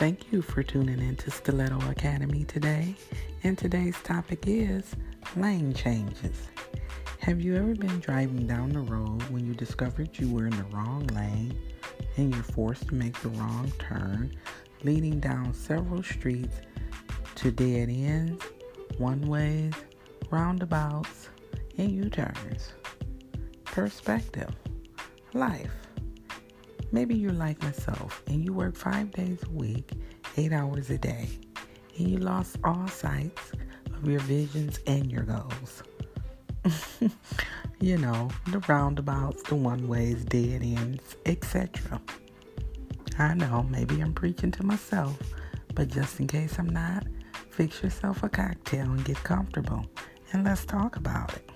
Thank you for tuning in to Stiletto Academy today. And today's topic is lane changes. Have you ever been driving down the road when you discovered you were in the wrong lane and you're forced to make the wrong turn, leading down several streets to dead ends, one ways, roundabouts, and U turns? Perspective, life. Maybe you're like myself and you work five days a week, eight hours a day, and you lost all sights of your visions and your goals. you know, the roundabouts, the one ways, dead ends, etc. I know, maybe I'm preaching to myself, but just in case I'm not, fix yourself a cocktail and get comfortable, and let's talk about it.